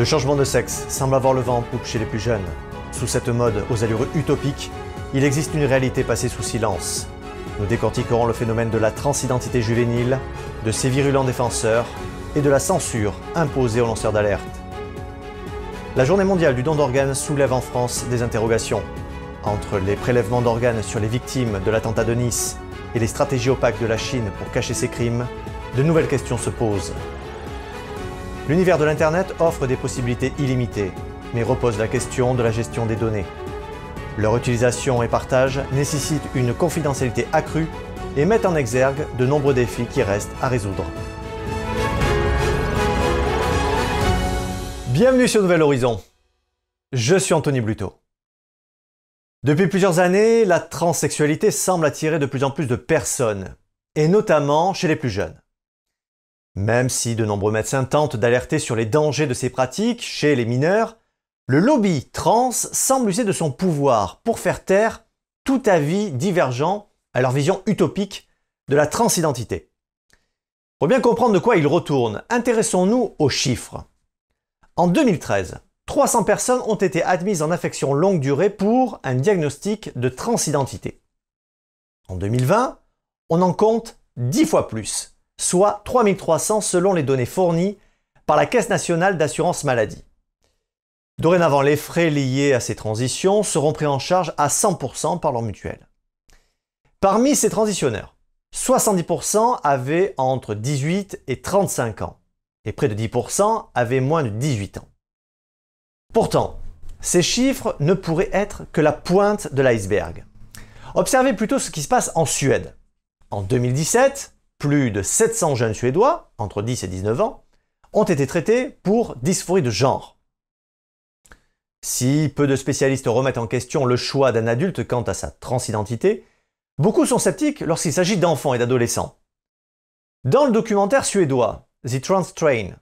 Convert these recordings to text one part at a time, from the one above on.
Le changement de sexe semble avoir le vent en poupe chez les plus jeunes. Sous cette mode aux allures utopiques, il existe une réalité passée sous silence. Nous décortiquerons le phénomène de la transidentité juvénile, de ses virulents défenseurs et de la censure imposée aux lanceurs d'alerte. La journée mondiale du don d'organes soulève en France des interrogations. Entre les prélèvements d'organes sur les victimes de l'attentat de Nice et les stratégies opaques de la Chine pour cacher ses crimes, de nouvelles questions se posent. L'univers de l'Internet offre des possibilités illimitées, mais repose la question de la gestion des données. Leur utilisation et partage nécessitent une confidentialité accrue et mettent en exergue de nombreux défis qui restent à résoudre. Bienvenue sur Nouvel Horizon. Je suis Anthony Bluto. Depuis plusieurs années, la transsexualité semble attirer de plus en plus de personnes, et notamment chez les plus jeunes. Même si de nombreux médecins tentent d'alerter sur les dangers de ces pratiques chez les mineurs, le lobby trans semble user de son pouvoir pour faire taire tout avis divergent à leur vision utopique de la transidentité. Pour bien comprendre de quoi il retourne, intéressons-nous aux chiffres. En 2013, 300 personnes ont été admises en affection longue durée pour un diagnostic de transidentité. En 2020, on en compte 10 fois plus, soit 3300 selon les données fournies par la Caisse nationale d'assurance maladie. Dorénavant, les frais liés à ces transitions seront pris en charge à 100% par leur mutuelle. Parmi ces transitionneurs, 70% avaient entre 18 et 35 ans, et près de 10% avaient moins de 18 ans. Pourtant, ces chiffres ne pourraient être que la pointe de l'iceberg. Observez plutôt ce qui se passe en Suède. En 2017, plus de 700 jeunes Suédois, entre 10 et 19 ans, ont été traités pour dysphorie de genre. Si peu de spécialistes remettent en question le choix d'un adulte quant à sa transidentité, beaucoup sont sceptiques lorsqu'il s'agit d'enfants et d'adolescents. Dans le documentaire suédois The Trans Train,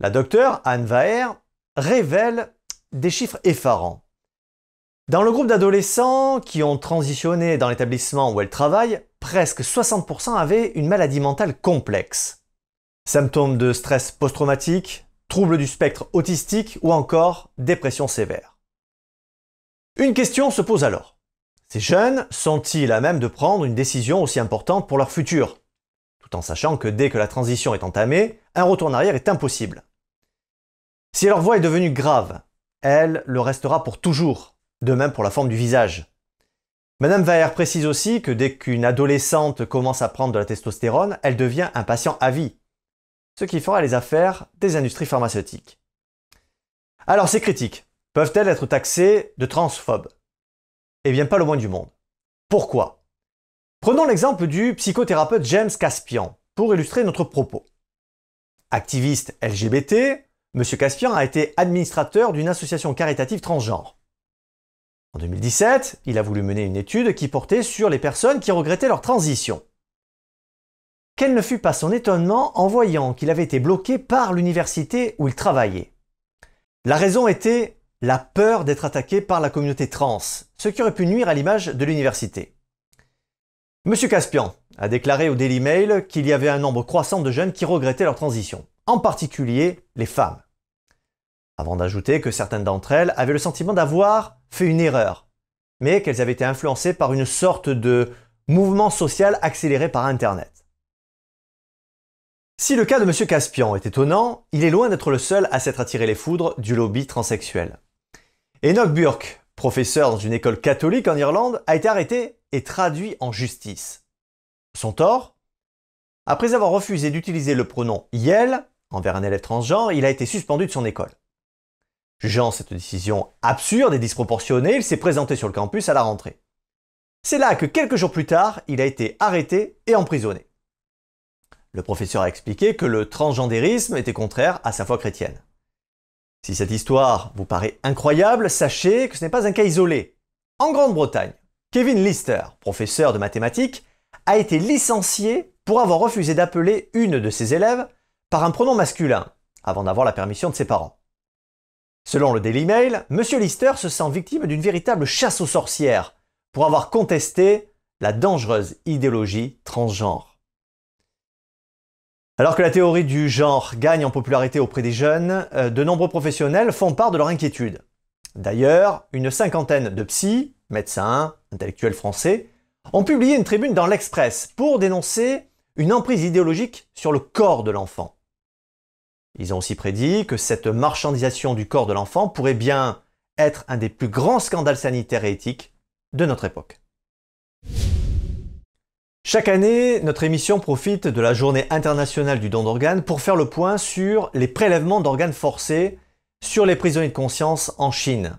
la docteure Anne Vaer révèle des chiffres effarants. Dans le groupe d'adolescents qui ont transitionné dans l'établissement où elle travaille, presque 60% avaient une maladie mentale complexe. Symptômes de stress post-traumatique, troubles du spectre autistique ou encore dépression sévère. Une question se pose alors. Ces jeunes sont-ils à même de prendre une décision aussi importante pour leur futur? Tout en sachant que dès que la transition est entamée, un retour en arrière est impossible. Si leur voix est devenue grave, elle le restera pour toujours, de même pour la forme du visage. Madame Vaher précise aussi que dès qu'une adolescente commence à prendre de la testostérone, elle devient un patient à vie, ce qui fera les affaires des industries pharmaceutiques. Alors ces critiques peuvent-elles être taxées de transphobes? Eh bien pas le moins du monde. Pourquoi? Prenons l'exemple du psychothérapeute James Caspian pour illustrer notre propos. Activiste LGBT, M. Caspian a été administrateur d'une association caritative transgenre. En 2017, il a voulu mener une étude qui portait sur les personnes qui regrettaient leur transition. Quel ne fut pas son étonnement en voyant qu'il avait été bloqué par l'université où il travaillait. La raison était la peur d'être attaqué par la communauté trans, ce qui aurait pu nuire à l'image de l'université. Monsieur Caspian a déclaré au Daily Mail qu'il y avait un nombre croissant de jeunes qui regrettaient leur transition, en particulier les femmes. Avant d'ajouter que certaines d'entre elles avaient le sentiment d'avoir fait une erreur, mais qu'elles avaient été influencées par une sorte de mouvement social accéléré par Internet. Si le cas de M. Caspian est étonnant, il est loin d'être le seul à s'être attiré les foudres du lobby transsexuel. Enoch Burke, professeur dans une école catholique en Irlande, a été arrêté et traduit en justice. Son tort? Après avoir refusé d'utiliser le pronom Yel envers un élève transgenre, il a été suspendu de son école. Jugeant cette décision absurde et disproportionnée, il s'est présenté sur le campus à la rentrée. C'est là que quelques jours plus tard, il a été arrêté et emprisonné. Le professeur a expliqué que le transgendérisme était contraire à sa foi chrétienne. Si cette histoire vous paraît incroyable, sachez que ce n'est pas un cas isolé. En Grande-Bretagne, Kevin Lister, professeur de mathématiques, a été licencié pour avoir refusé d'appeler une de ses élèves par un pronom masculin, avant d'avoir la permission de ses parents. Selon le Daily Mail, M. Lister se sent victime d'une véritable chasse aux sorcières pour avoir contesté la dangereuse idéologie transgenre. Alors que la théorie du genre gagne en popularité auprès des jeunes, euh, de nombreux professionnels font part de leur inquiétude. D'ailleurs, une cinquantaine de psys, médecins, intellectuels français, ont publié une tribune dans l'Express pour dénoncer une emprise idéologique sur le corps de l'enfant. Ils ont aussi prédit que cette marchandisation du corps de l'enfant pourrait bien être un des plus grands scandales sanitaires et éthiques de notre époque. Chaque année, notre émission profite de la journée internationale du don d'organes pour faire le point sur les prélèvements d'organes forcés sur les prisonniers de conscience en Chine.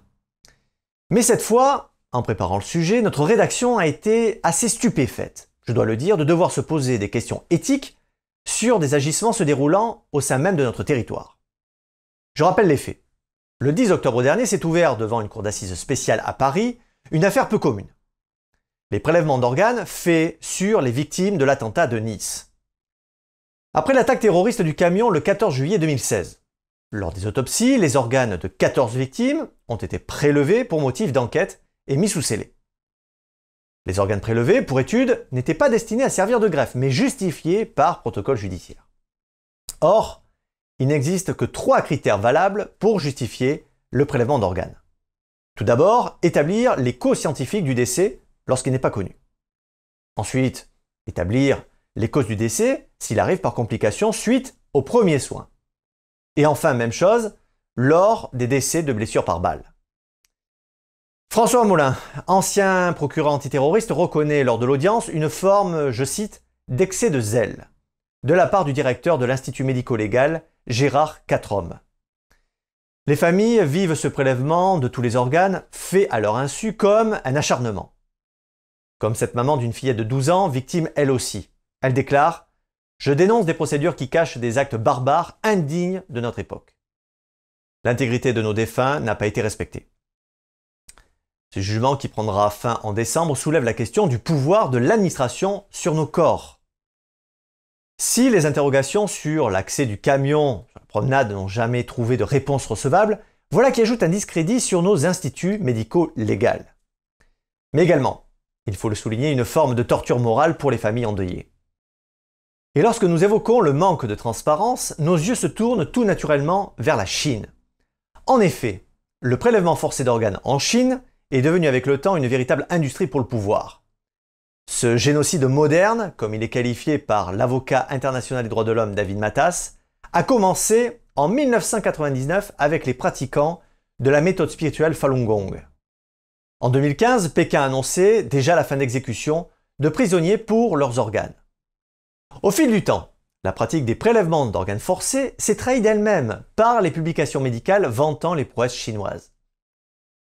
Mais cette fois, en préparant le sujet, notre rédaction a été assez stupéfaite, je dois le dire, de devoir se poser des questions éthiques sur des agissements se déroulant au sein même de notre territoire. Je rappelle les faits. Le 10 octobre dernier s'est ouvert devant une cour d'assises spéciale à Paris une affaire peu commune les prélèvements d'organes faits sur les victimes de l'attentat de Nice. Après l'attaque terroriste du camion le 14 juillet 2016, lors des autopsies, les organes de 14 victimes ont été prélevés pour motif d'enquête et mis sous scellé. Les organes prélevés pour étude n'étaient pas destinés à servir de greffe, mais justifiés par protocole judiciaire. Or, il n'existe que trois critères valables pour justifier le prélèvement d'organes. Tout d'abord, établir les causes scientifiques du décès lorsqu'il n'est pas connu. Ensuite, établir les causes du décès s'il arrive par complication suite aux premiers soins. Et enfin, même chose, lors des décès de blessures par balle. François Moulin, ancien procureur antiterroriste, reconnaît lors de l'audience une forme, je cite, d'excès de zèle de la part du directeur de l'Institut médico-légal, Gérard Quatrom. Les familles vivent ce prélèvement de tous les organes fait à leur insu comme un acharnement. Comme cette maman d'une fillette de 12 ans, victime elle aussi. Elle déclare Je dénonce des procédures qui cachent des actes barbares indignes de notre époque. L'intégrité de nos défunts n'a pas été respectée. Ce jugement qui prendra fin en décembre soulève la question du pouvoir de l'administration sur nos corps. Si les interrogations sur l'accès du camion sur la promenade n'ont jamais trouvé de réponse recevable, voilà qui ajoute un discrédit sur nos instituts médicaux légaux. Mais également, il faut le souligner, une forme de torture morale pour les familles endeuillées. Et lorsque nous évoquons le manque de transparence, nos yeux se tournent tout naturellement vers la Chine. En effet, le prélèvement forcé d'organes en Chine est devenu avec le temps une véritable industrie pour le pouvoir. Ce génocide moderne, comme il est qualifié par l'avocat international des droits de l'homme David Matas, a commencé en 1999 avec les pratiquants de la méthode spirituelle Falun Gong. En 2015, Pékin a annoncé déjà la fin d'exécution de prisonniers pour leurs organes. Au fil du temps, la pratique des prélèvements d'organes forcés s'est trahie d'elle-même par les publications médicales vantant les prouesses chinoises.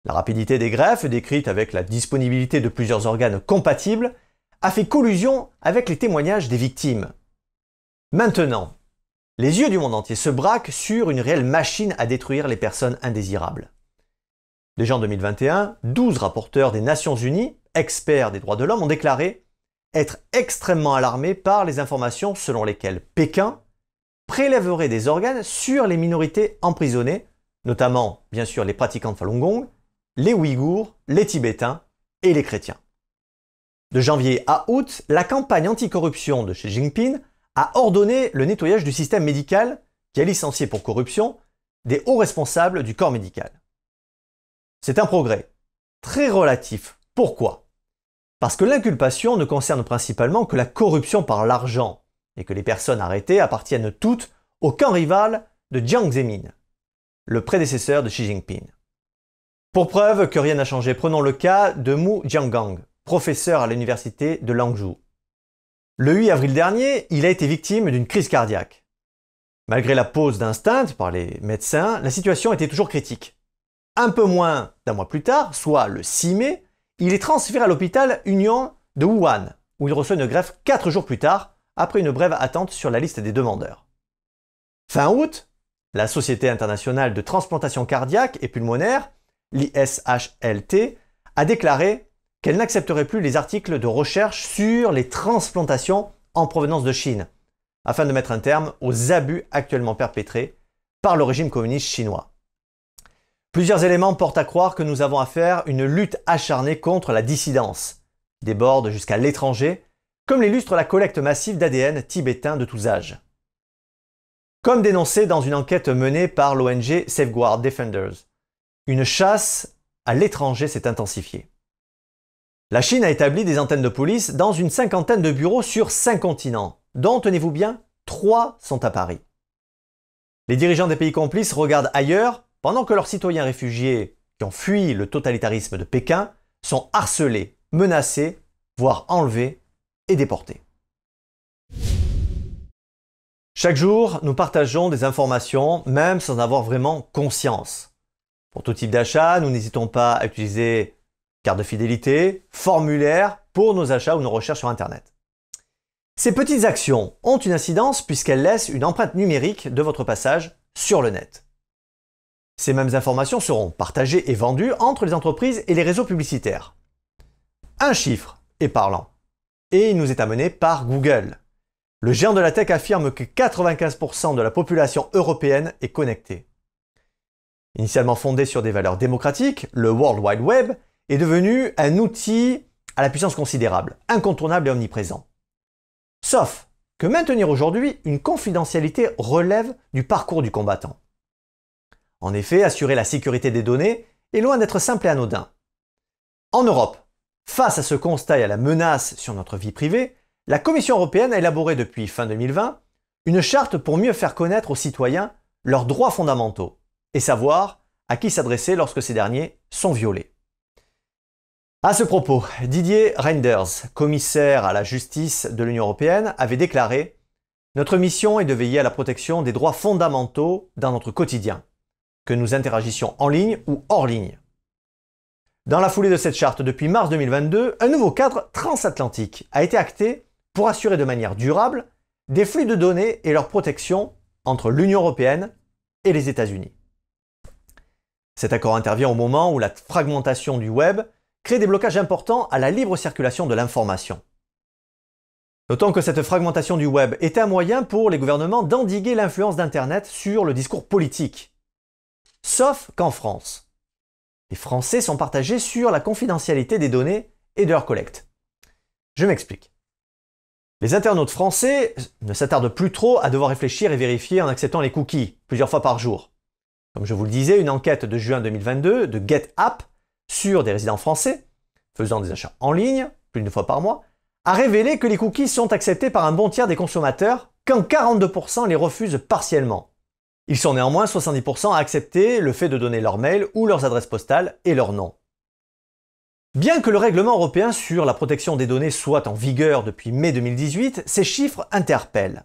La rapidité des greffes, décrite avec la disponibilité de plusieurs organes compatibles, a fait collusion avec les témoignages des victimes. Maintenant, les yeux du monde entier se braquent sur une réelle machine à détruire les personnes indésirables. Déjà en 2021, 12 rapporteurs des Nations Unies, experts des droits de l'homme, ont déclaré être extrêmement alarmés par les informations selon lesquelles Pékin prélèverait des organes sur les minorités emprisonnées, notamment bien sûr les pratiquants de Falun Gong, les Ouïghours, les Tibétains et les chrétiens. De janvier à août, la campagne anticorruption de Xi Jinping a ordonné le nettoyage du système médical qui a licencié pour corruption des hauts responsables du corps médical. C'est un progrès très relatif. Pourquoi? Parce que l'inculpation ne concerne principalement que la corruption par l'argent et que les personnes arrêtées appartiennent toutes au camp rival de Jiang Zemin, le prédécesseur de Xi Jinping. Pour preuve que rien n'a changé, prenons le cas de Mu Jiangang, professeur à l'université de Langzhou. Le 8 avril dernier, il a été victime d'une crise cardiaque. Malgré la pause d'instinct par les médecins, la situation était toujours critique. Un peu moins d'un mois plus tard, soit le 6 mai, il est transféré à l'hôpital Union de Wuhan, où il reçoit une greffe 4 jours plus tard, après une brève attente sur la liste des demandeurs. Fin août, la Société internationale de transplantation cardiaque et pulmonaire, l'ISHLT, a déclaré qu'elle n'accepterait plus les articles de recherche sur les transplantations en provenance de Chine, afin de mettre un terme aux abus actuellement perpétrés par le régime communiste chinois. Plusieurs éléments portent à croire que nous avons à faire une lutte acharnée contre la dissidence, déborde jusqu'à l'étranger, comme l'illustre la collecte massive d'ADN tibétain de tous âges. comme dénoncé dans une enquête menée par l'ONG Safeguard Defenders. Une chasse à l'étranger s'est intensifiée. La Chine a établi des antennes de police dans une cinquantaine de bureaux sur cinq continents, dont, tenez-vous bien, trois sont à Paris. Les dirigeants des pays complices regardent ailleurs pendant que leurs citoyens réfugiés qui ont fui le totalitarisme de Pékin sont harcelés, menacés, voire enlevés et déportés. Chaque jour, nous partageons des informations, même sans avoir vraiment conscience. Pour tout type d'achat, nous n'hésitons pas à utiliser carte de fidélité, formulaire pour nos achats ou nos recherches sur Internet. Ces petites actions ont une incidence puisqu'elles laissent une empreinte numérique de votre passage sur le net. Ces mêmes informations seront partagées et vendues entre les entreprises et les réseaux publicitaires. Un chiffre est parlant, et il nous est amené par Google. Le géant de la tech affirme que 95% de la population européenne est connectée. Initialement fondé sur des valeurs démocratiques, le World Wide Web est devenu un outil à la puissance considérable, incontournable et omniprésent. Sauf que maintenir aujourd'hui une confidentialité relève du parcours du combattant. En effet, assurer la sécurité des données est loin d'être simple et anodin. En Europe, face à ce constat et à la menace sur notre vie privée, la Commission européenne a élaboré depuis fin 2020 une charte pour mieux faire connaître aux citoyens leurs droits fondamentaux et savoir à qui s'adresser lorsque ces derniers sont violés. À ce propos, Didier Reinders, commissaire à la justice de l'Union européenne, avait déclaré Notre mission est de veiller à la protection des droits fondamentaux dans notre quotidien, que nous interagissions en ligne ou hors ligne. Dans la foulée de cette charte, depuis mars 2022, un nouveau cadre transatlantique a été acté pour assurer de manière durable des flux de données et leur protection entre l'Union européenne et les États-Unis. Cet accord intervient au moment où la fragmentation du web crée des blocages importants à la libre circulation de l'information. Notons que cette fragmentation du web est un moyen pour les gouvernements d'endiguer l'influence d'Internet sur le discours politique. Sauf qu'en France, les Français sont partagés sur la confidentialité des données et de leur collecte. Je m'explique. Les internautes français ne s'attardent plus trop à devoir réfléchir et vérifier en acceptant les cookies plusieurs fois par jour. Comme je vous le disais, une enquête de juin 2022 de GetApp sur des résidents français faisant des achats en ligne, plus d'une fois par mois, a révélé que les cookies sont acceptés par un bon tiers des consommateurs, quand 42% les refusent partiellement. Ils sont néanmoins 70% à accepter le fait de donner leur mail ou leurs adresses postales et leur nom. Bien que le règlement européen sur la protection des données soit en vigueur depuis mai 2018, ces chiffres interpellent.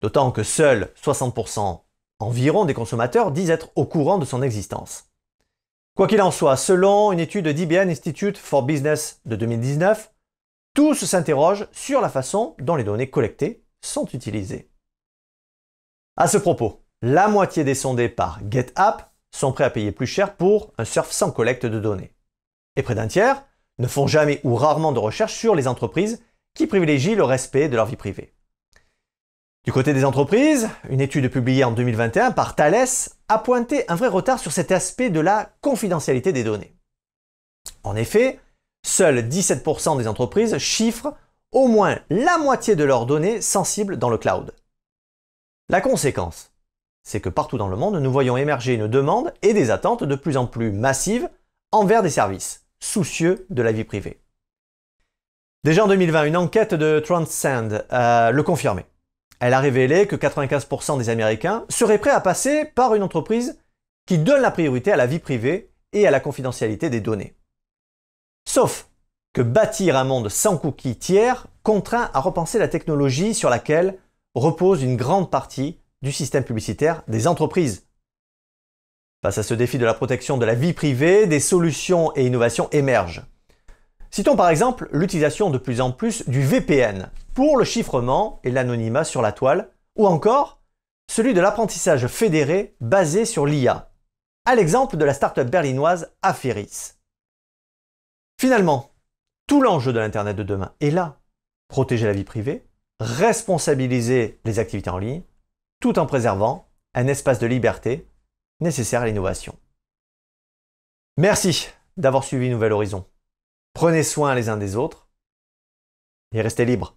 D'autant que seuls 60% environ des consommateurs disent être au courant de son existence. Quoi qu'il en soit, selon une étude d'IBM Institute for Business de 2019, tous s'interrogent sur la façon dont les données collectées sont utilisées. À ce propos, la moitié des sondés par GetApp sont prêts à payer plus cher pour un surf sans collecte de données. Et près d'un tiers ne font jamais ou rarement de recherche sur les entreprises qui privilégient le respect de leur vie privée. Du côté des entreprises, une étude publiée en 2021 par Thales a pointé un vrai retard sur cet aspect de la confidentialité des données. En effet, seuls 17% des entreprises chiffrent au moins la moitié de leurs données sensibles dans le cloud. La conséquence, c'est que partout dans le monde, nous voyons émerger une demande et des attentes de plus en plus massives envers des services, soucieux de la vie privée. Déjà en 2020, une enquête de Transcend euh, le confirmait. Elle a révélé que 95% des Américains seraient prêts à passer par une entreprise qui donne la priorité à la vie privée et à la confidentialité des données. Sauf que bâtir un monde sans cookies tiers contraint à repenser la technologie sur laquelle repose une grande partie du système publicitaire des entreprises. Face à ce défi de la protection de la vie privée, des solutions et innovations émergent. Citons par exemple l'utilisation de plus en plus du VPN pour le chiffrement et l'anonymat sur la toile, ou encore celui de l'apprentissage fédéré basé sur l'IA, à l'exemple de la start-up berlinoise Aferis. Finalement, tout l'enjeu de l'Internet de demain est là. Protéger la vie privée, responsabiliser les activités en ligne, tout en préservant un espace de liberté nécessaire à l'innovation. Merci d'avoir suivi Nouvel Horizon. Prenez soin les uns des autres et restez libres.